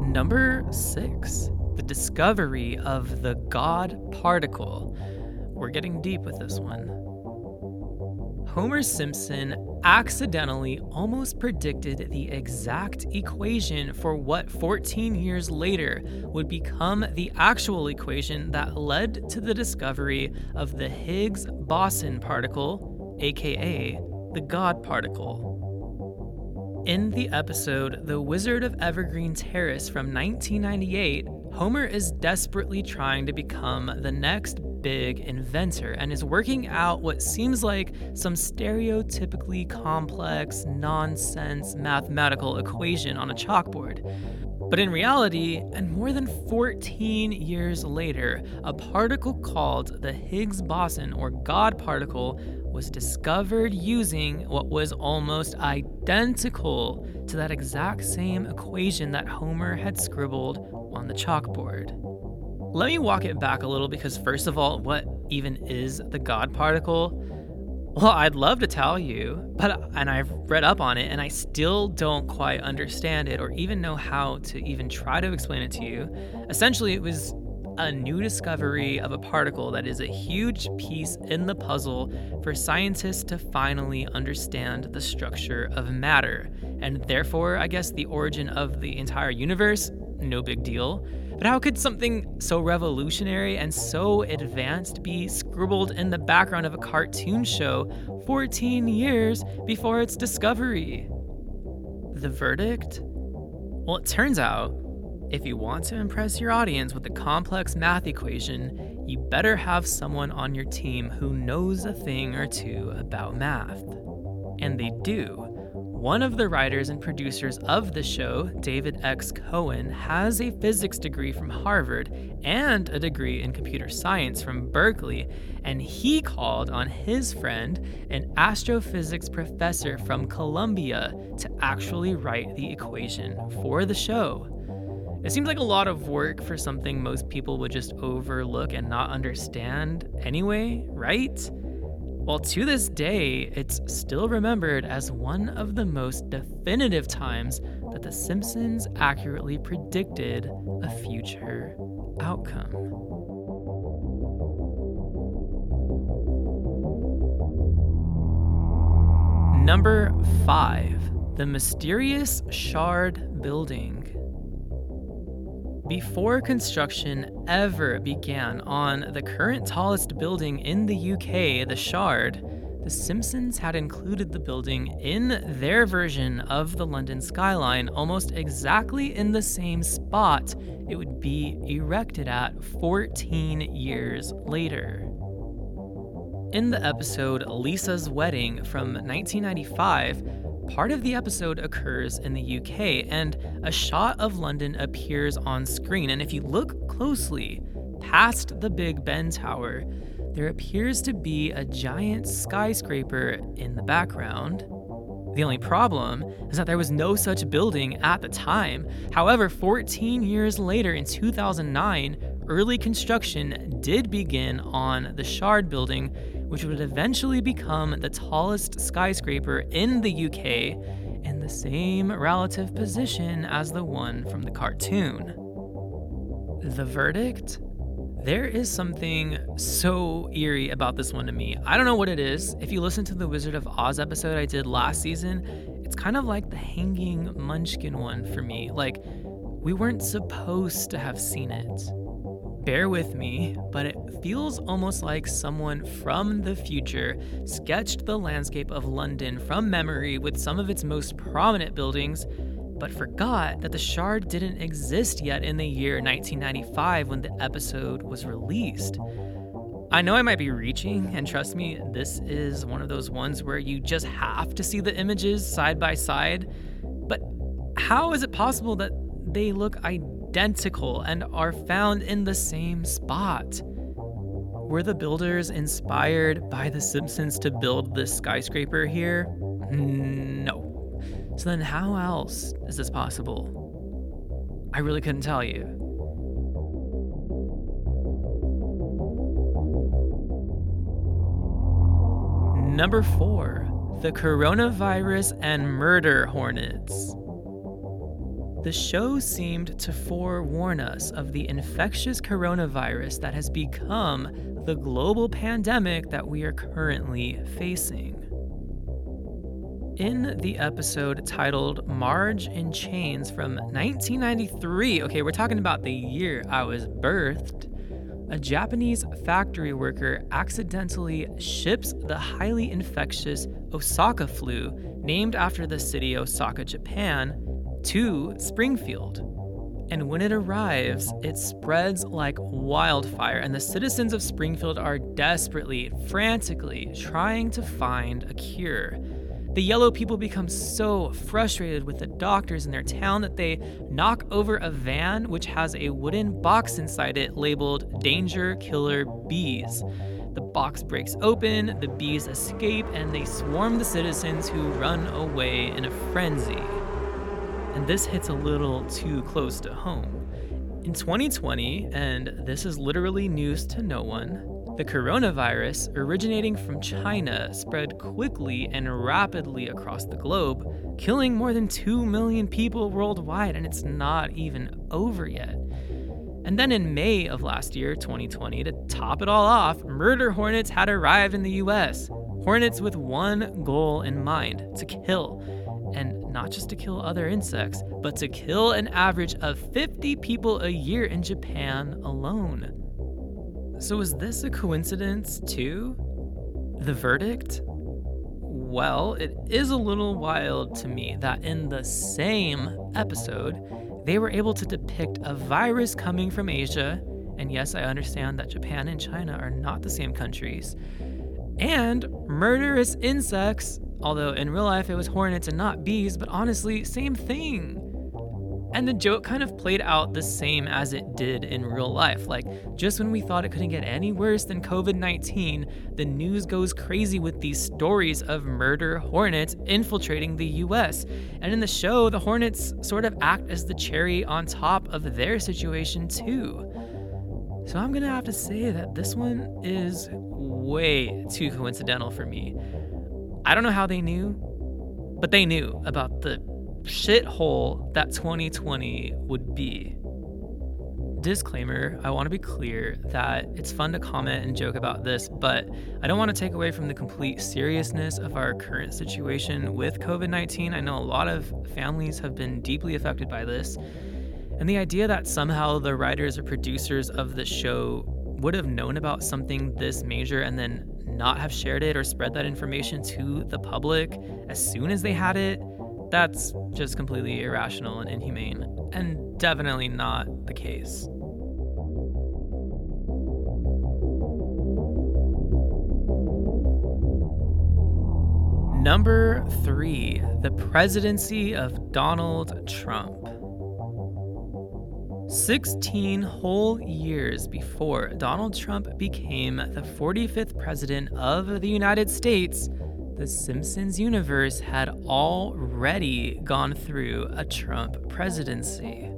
Number six, the discovery of the God particle. We're getting deep with this one. Homer Simpson accidentally almost predicted the exact equation for what 14 years later would become the actual equation that led to the discovery of the Higgs boson particle, aka the God particle. In the episode The Wizard of Evergreen Terrace from 1998, Homer is desperately trying to become the next big inventor and is working out what seems like some stereotypically complex, nonsense mathematical equation on a chalkboard. But in reality, and more than 14 years later, a particle called the Higgs boson or God particle was discovered using what was almost identical to that exact same equation that Homer had scribbled on the chalkboard. Let me walk it back a little because, first of all, what even is the God particle? Well, I'd love to tell you, but and I've read up on it and I still don't quite understand it or even know how to even try to explain it to you. Essentially, it was a new discovery of a particle that is a huge piece in the puzzle for scientists to finally understand the structure of matter, and therefore, I guess, the origin of the entire universe. No big deal. But how could something so revolutionary and so advanced be scribbled in the background of a cartoon show 14 years before its discovery? The verdict? Well, it turns out if you want to impress your audience with a complex math equation, you better have someone on your team who knows a thing or two about math. And they do. One of the writers and producers of the show, David X. Cohen, has a physics degree from Harvard and a degree in computer science from Berkeley, and he called on his friend, an astrophysics professor from Columbia, to actually write the equation for the show. It seems like a lot of work for something most people would just overlook and not understand anyway, right? Well, to this day, it's still remembered as one of the most definitive times that The Simpsons accurately predicted a future outcome. Number 5 The Mysterious Shard Building. Before construction ever began on the current tallest building in the UK, the Shard, The Simpsons had included the building in their version of the London skyline almost exactly in the same spot it would be erected at 14 years later. In the episode Lisa's Wedding from 1995, part of the episode occurs in the UK and a shot of London appears on screen. And if you look closely past the Big Ben Tower, there appears to be a giant skyscraper in the background. The only problem is that there was no such building at the time. However, 14 years later, in 2009, early construction did begin on the Shard building, which would eventually become the tallest skyscraper in the UK in the same relative position as the one from the cartoon. The verdict? There is something so eerie about this one to me. I don't know what it is. If you listen to the Wizard of Oz episode I did last season, it's kind of like the hanging munchkin one for me. Like, we weren't supposed to have seen it. Bear with me, but it feels almost like someone from the future sketched the landscape of London from memory with some of its most prominent buildings but forgot that the shard didn't exist yet in the year 1995 when the episode was released. I know I might be reaching, and trust me, this is one of those ones where you just have to see the images side by side. But how is it possible that they look identical and are found in the same spot? Were the builders inspired by The Simpsons to build this skyscraper here? No. So then, how else is this possible? I really couldn't tell you. Number four, the coronavirus and murder hornets. The show seemed to forewarn us of the infectious coronavirus that has become the global pandemic that we are currently facing. In the episode titled Marge in Chains from 1993, okay, we're talking about the year I was birthed, a Japanese factory worker accidentally ships the highly infectious Osaka flu, named after the city Osaka, Japan, to Springfield. And when it arrives, it spreads like wildfire, and the citizens of Springfield are desperately, frantically trying to find a cure. The yellow people become so frustrated with the doctors in their town that they knock over a van which has a wooden box inside it labeled Danger Killer Bees. The box breaks open, the bees escape, and they swarm the citizens who run away in a frenzy. And this hits a little too close to home. In 2020, and this is literally news to no one, the coronavirus, originating from China, spread quickly and rapidly across the globe, killing more than 2 million people worldwide, and it's not even over yet. And then in May of last year, 2020, to top it all off, murder hornets had arrived in the US. Hornets with one goal in mind to kill. And not just to kill other insects, but to kill an average of 50 people a year in Japan alone. So, is this a coincidence too? The verdict? Well, it is a little wild to me that in the same episode, they were able to depict a virus coming from Asia. And yes, I understand that Japan and China are not the same countries. And murderous insects, although in real life it was hornets and not bees, but honestly, same thing. And the joke kind of played out the same as it did in real life. Like, just when we thought it couldn't get any worse than COVID 19, the news goes crazy with these stories of murder hornets infiltrating the US. And in the show, the hornets sort of act as the cherry on top of their situation, too. So I'm gonna have to say that this one is way too coincidental for me. I don't know how they knew, but they knew about the shithole that 2020 would be. Disclaimer I want to be clear that it's fun to comment and joke about this, but I don't want to take away from the complete seriousness of our current situation with COVID 19. I know a lot of families have been deeply affected by this. And the idea that somehow the writers or producers of the show would have known about something this major and then not have shared it or spread that information to the public as soon as they had it, that's just completely irrational and inhumane, and definitely not the case. Number three, the presidency of Donald Trump. 16 whole years before Donald Trump became the 45th president of the United States, the Simpsons universe had already gone through a Trump presidency.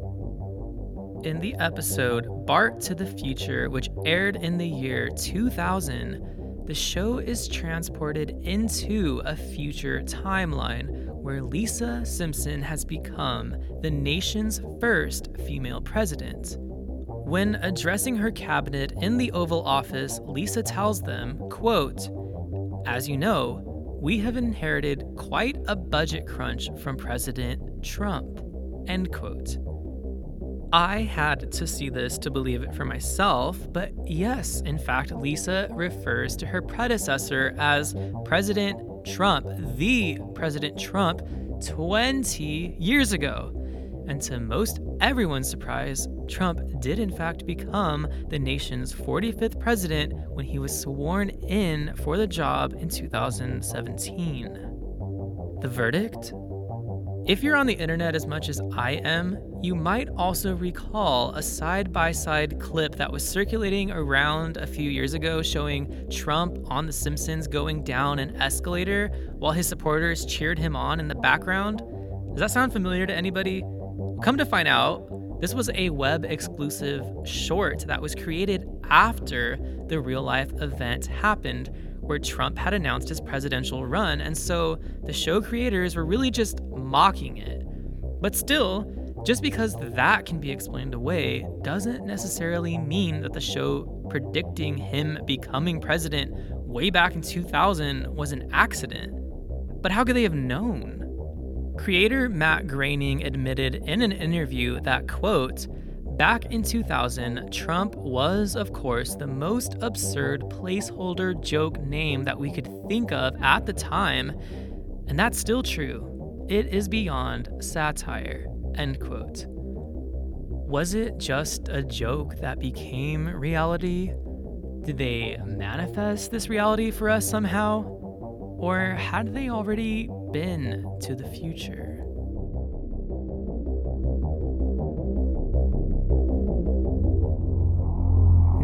In the episode Bart to the Future, which aired in the year 2000, the show is transported into a future timeline where Lisa Simpson has become the nation's first female president. When addressing her cabinet in the Oval Office, Lisa tells them, quote, "As you know, we have inherited quite a budget crunch from President Trump." End quote. I had to see this to believe it for myself, but yes, in fact, Lisa refers to her predecessor as President Trump, the President Trump, 20 years ago. And to most everyone's surprise, Trump did in fact become the nation's 45th president when he was sworn in for the job in 2017. The verdict? If you're on the internet as much as I am, you might also recall a side by side clip that was circulating around a few years ago showing Trump on The Simpsons going down an escalator while his supporters cheered him on in the background. Does that sound familiar to anybody? Come to find out, this was a web exclusive short that was created after the real life event happened where Trump had announced his presidential run, and so the show creators were really just mocking it. But still, just because that can be explained away doesn't necessarily mean that the show predicting him becoming president way back in 2000 was an accident. But how could they have known? Creator Matt Groening admitted in an interview that, quote, Back in 2000, Trump was, of course, the most absurd placeholder joke name that we could think of at the time, and that's still true. It is beyond satire. End quote. Was it just a joke that became reality? Did they manifest this reality for us somehow? Or had they already been to the future?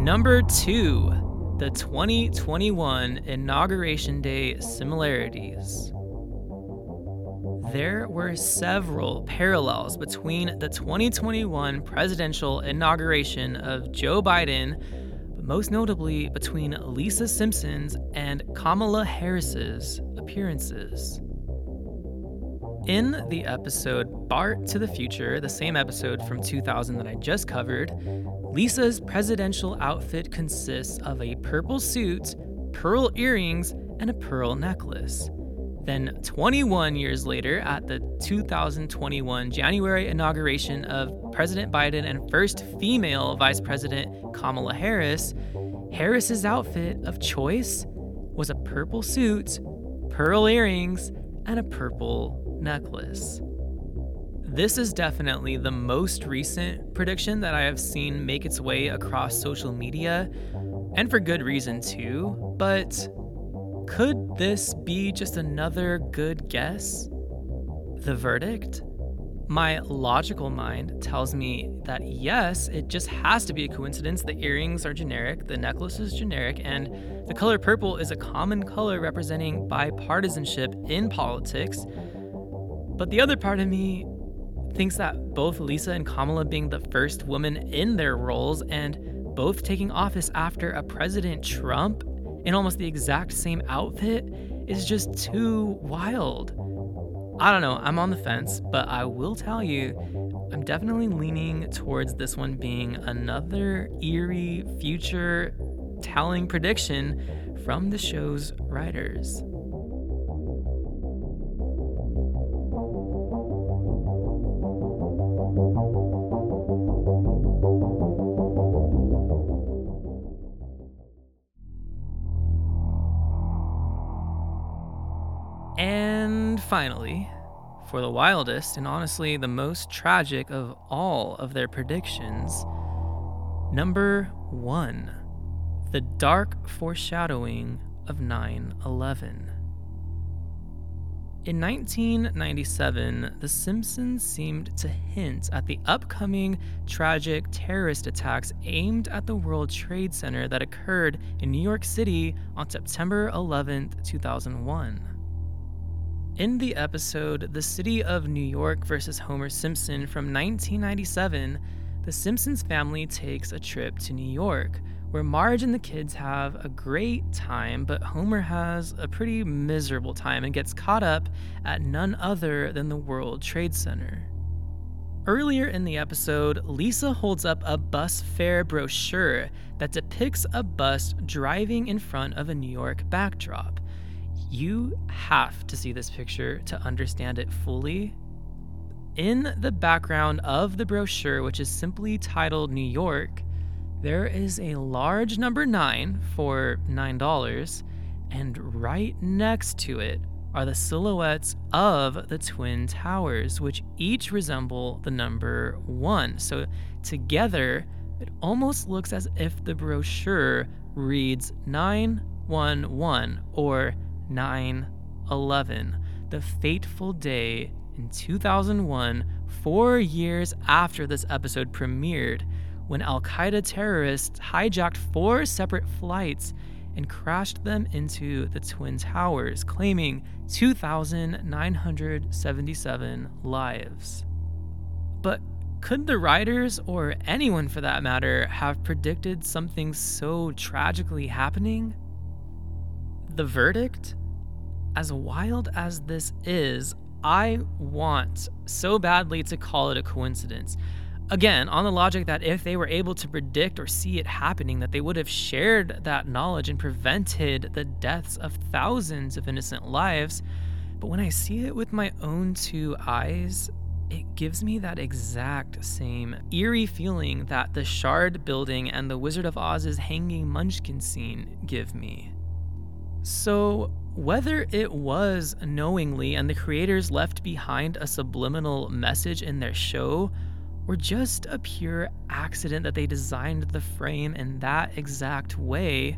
Number two, the 2021 Inauguration Day similarities. There were several parallels between the 2021 presidential inauguration of Joe Biden, but most notably between Lisa Simpson's and Kamala Harris's appearances. In the episode Bart to the Future, the same episode from 2000 that I just covered, Lisa's presidential outfit consists of a purple suit, pearl earrings, and a pearl necklace. Then, 21 years later, at the 2021 January inauguration of President Biden and first female Vice President Kamala Harris, Harris's outfit of choice was a purple suit, pearl earrings, and a purple necklace. This is definitely the most recent prediction that I have seen make its way across social media, and for good reason too, but could this be just another good guess? The verdict? My logical mind tells me that yes, it just has to be a coincidence. The earrings are generic, the necklace is generic, and the color purple is a common color representing bipartisanship in politics. But the other part of me thinks that both Lisa and Kamala being the first woman in their roles and both taking office after a President Trump in almost the exact same outfit is just too wild. I don't know, I'm on the fence, but I will tell you, I'm definitely leaning towards this one being another eerie future telling prediction from the show's writers. And finally, for the wildest and honestly the most tragic of all of their predictions, number one, the dark foreshadowing of 9 11. In 1997, The Simpsons seemed to hint at the upcoming tragic terrorist attacks aimed at the World Trade Center that occurred in New York City on September 11, 2001. In the episode The City of New York versus Homer Simpson from 1997, the Simpsons family takes a trip to New York where Marge and the kids have a great time, but Homer has a pretty miserable time and gets caught up at none other than the World Trade Center. Earlier in the episode, Lisa holds up a bus fare brochure that depicts a bus driving in front of a New York backdrop. You have to see this picture to understand it fully. In the background of the brochure, which is simply titled New York, there is a large number 9 for $9, and right next to it are the silhouettes of the Twin Towers, which each resemble the number 1. So together, it almost looks as if the brochure reads 911 or 911, the fateful day in 2001, four years after this episode premiered when Al Qaeda terrorists hijacked four separate flights and crashed them into the Twin Towers, claiming 2,977 lives. But could the writers, or anyone for that matter, have predicted something so tragically happening? The verdict? As wild as this is, I want so badly to call it a coincidence. Again, on the logic that if they were able to predict or see it happening, that they would have shared that knowledge and prevented the deaths of thousands of innocent lives. But when I see it with my own two eyes, it gives me that exact same eerie feeling that the Shard building and the Wizard of Oz's hanging munchkin scene give me. So, whether it was knowingly and the creators left behind a subliminal message in their show, or just a pure accident that they designed the frame in that exact way,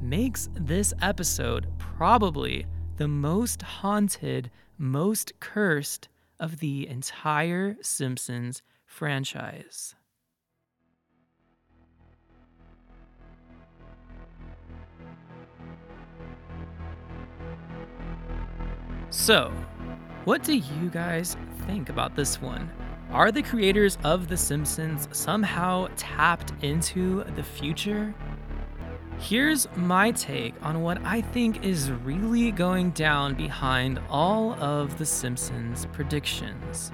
makes this episode probably the most haunted, most cursed of the entire Simpsons franchise. So, what do you guys think about this one? Are the creators of The Simpsons somehow tapped into the future? Here's my take on what I think is really going down behind all of The Simpsons predictions.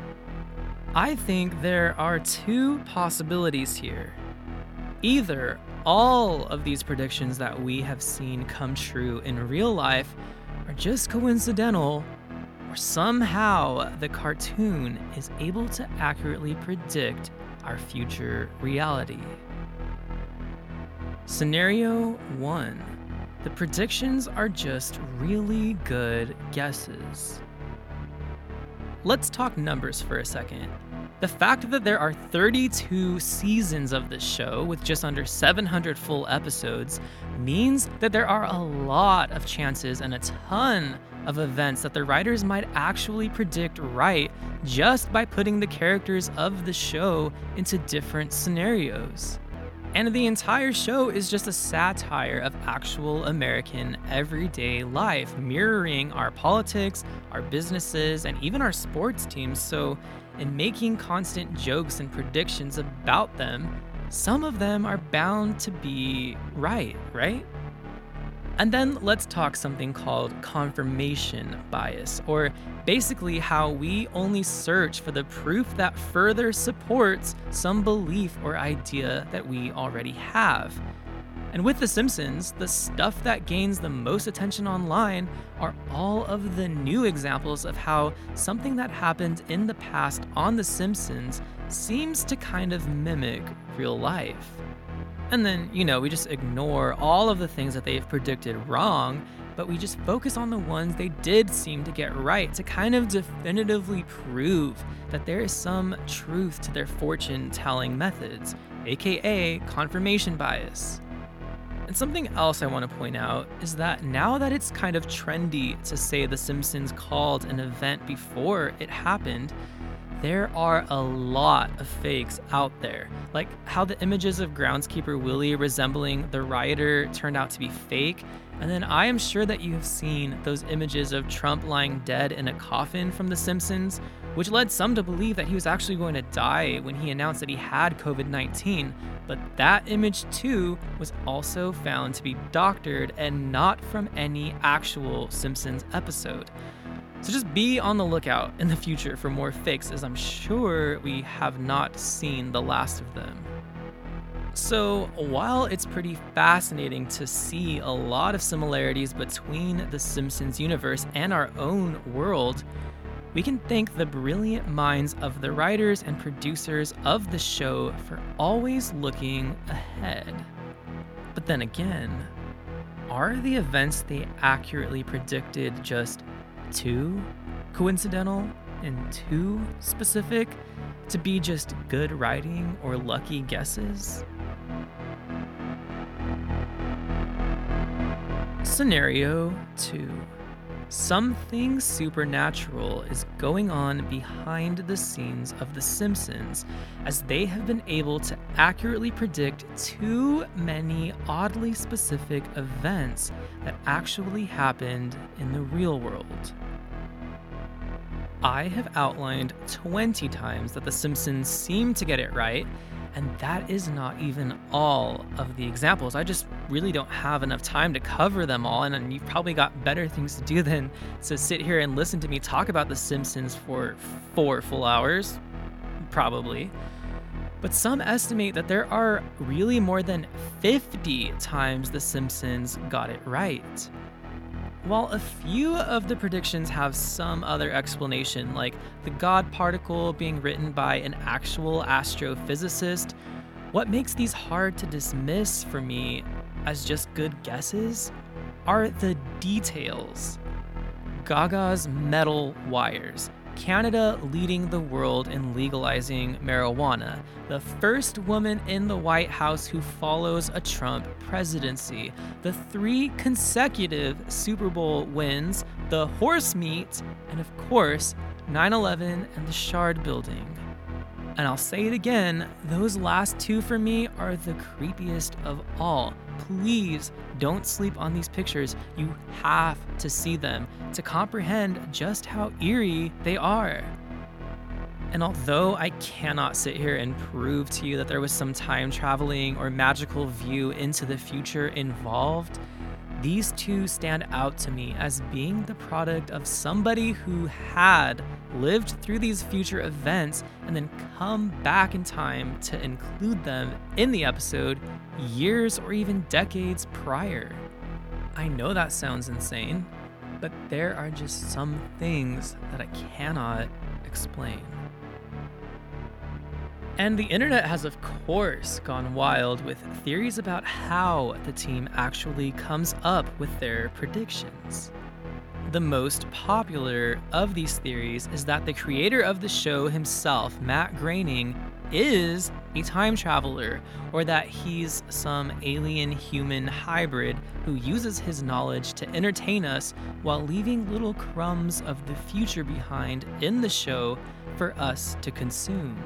I think there are two possibilities here. Either all of these predictions that we have seen come true in real life are just coincidental somehow the cartoon is able to accurately predict our future reality. Scenario 1 The predictions are just really good guesses. Let's talk numbers for a second. The fact that there are 32 seasons of this show with just under 700 full episodes means that there are a lot of chances and a ton of events that the writers might actually predict right just by putting the characters of the show into different scenarios. And the entire show is just a satire of actual American everyday life, mirroring our politics, our businesses, and even our sports teams. So, in making constant jokes and predictions about them, some of them are bound to be right, right? And then let's talk something called confirmation bias, or basically how we only search for the proof that further supports some belief or idea that we already have. And with The Simpsons, the stuff that gains the most attention online are all of the new examples of how something that happened in the past on The Simpsons seems to kind of mimic real life. And then, you know, we just ignore all of the things that they've predicted wrong but we just focus on the ones they did seem to get right to kind of definitively prove that there is some truth to their fortune telling methods, aka confirmation bias. And something else I want to point out is that now that it's kind of trendy to say The Simpsons called an event before it happened, there are a lot of fakes out there. Like how the images of groundskeeper Willie resembling the rioter turned out to be fake. And then I am sure that you have seen those images of Trump lying dead in a coffin from The Simpsons, which led some to believe that he was actually going to die when he announced that he had COVID 19. But that image, too, was also found to be doctored and not from any actual Simpsons episode. So just be on the lookout in the future for more fakes, as I'm sure we have not seen the last of them. So, while it's pretty fascinating to see a lot of similarities between the Simpsons universe and our own world, we can thank the brilliant minds of the writers and producers of the show for always looking ahead. But then again, are the events they accurately predicted just too coincidental and too specific to be just good writing or lucky guesses? Scenario 2 Something supernatural is going on behind the scenes of The Simpsons, as they have been able to accurately predict too many oddly specific events that actually happened in the real world. I have outlined 20 times that The Simpsons seem to get it right, and that is not even all of the examples. I just really don't have enough time to cover them all, and you've probably got better things to do than to sit here and listen to me talk about The Simpsons for four full hours. Probably. But some estimate that there are really more than 50 times The Simpsons got it right. While a few of the predictions have some other explanation, like the God particle being written by an actual astrophysicist, what makes these hard to dismiss for me as just good guesses are the details. Gaga's metal wires, Canada leading the world in legalizing marijuana, the first woman in the White House who follows a Trump presidency, the three consecutive Super Bowl wins, the horse meat, and of course, 9 11 and the Shard building. And I'll say it again, those last two for me are the creepiest of all. Please don't sleep on these pictures. You have to see them to comprehend just how eerie they are. And although I cannot sit here and prove to you that there was some time traveling or magical view into the future involved, these two stand out to me as being the product of somebody who had lived through these future events and then come back in time to include them in the episode years or even decades prior. I know that sounds insane, but there are just some things that I cannot explain. And the internet has, of course, gone wild with theories about how the team actually comes up with their predictions. The most popular of these theories is that the creator of the show himself, Matt Groening, is a time traveler, or that he's some alien human hybrid who uses his knowledge to entertain us while leaving little crumbs of the future behind in the show for us to consume.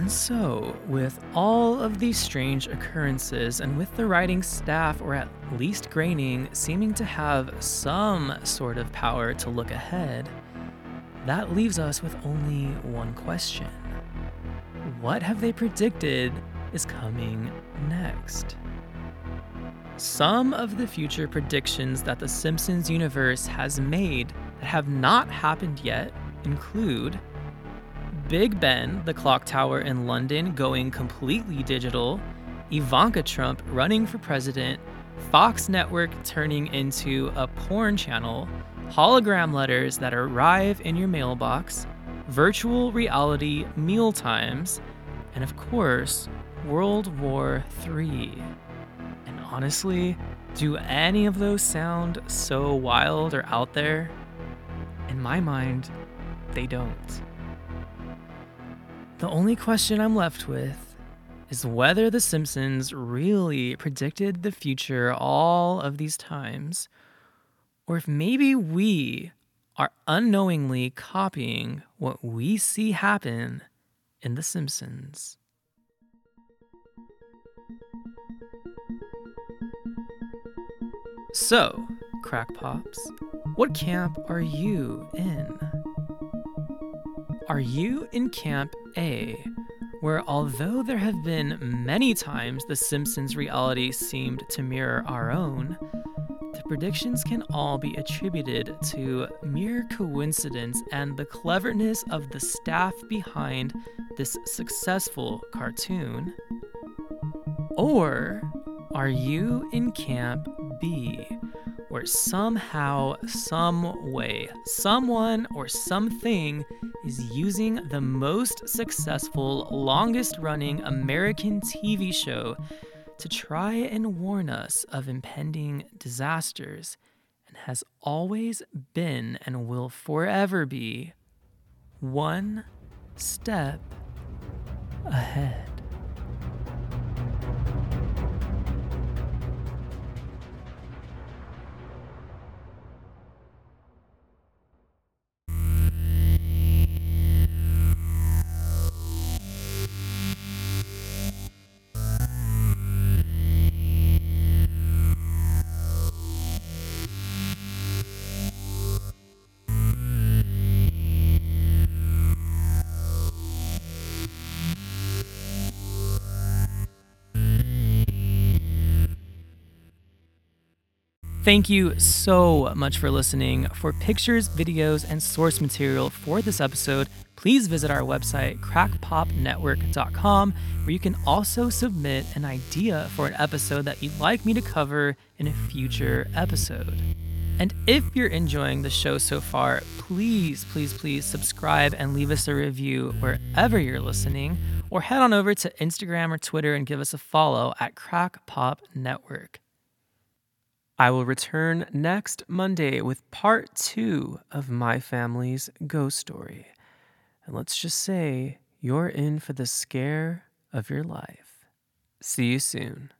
And so, with all of these strange occurrences, and with the writing staff, or at least Groening, seeming to have some sort of power to look ahead, that leaves us with only one question What have they predicted is coming next? Some of the future predictions that the Simpsons universe has made that have not happened yet include Big Ben, the clock tower in London, going completely digital, Ivanka Trump running for president, Fox Network turning into a porn channel, hologram letters that arrive in your mailbox, virtual reality meal times, and of course, World War III. And honestly, Do any of those sound so wild or out there? In my mind, they don't. The only question I'm left with is whether The Simpsons really predicted the future all of these times, or if maybe we are unknowingly copying what we see happen in The Simpsons. So, Crackpops, what camp are you in? Are you in Camp A, where although there have been many times The Simpsons reality seemed to mirror our own, the predictions can all be attributed to mere coincidence and the cleverness of the staff behind this successful cartoon? Or are you in Camp B, where somehow, some way, someone or something is using the most successful, longest running American TV show to try and warn us of impending disasters and has always been and will forever be one step ahead. Thank you so much for listening. For pictures, videos, and source material for this episode, please visit our website, crackpopnetwork.com, where you can also submit an idea for an episode that you'd like me to cover in a future episode. And if you're enjoying the show so far, please, please, please subscribe and leave us a review wherever you're listening, or head on over to Instagram or Twitter and give us a follow at Crackpop Network. I will return next Monday with part two of my family's ghost story. And let's just say you're in for the scare of your life. See you soon.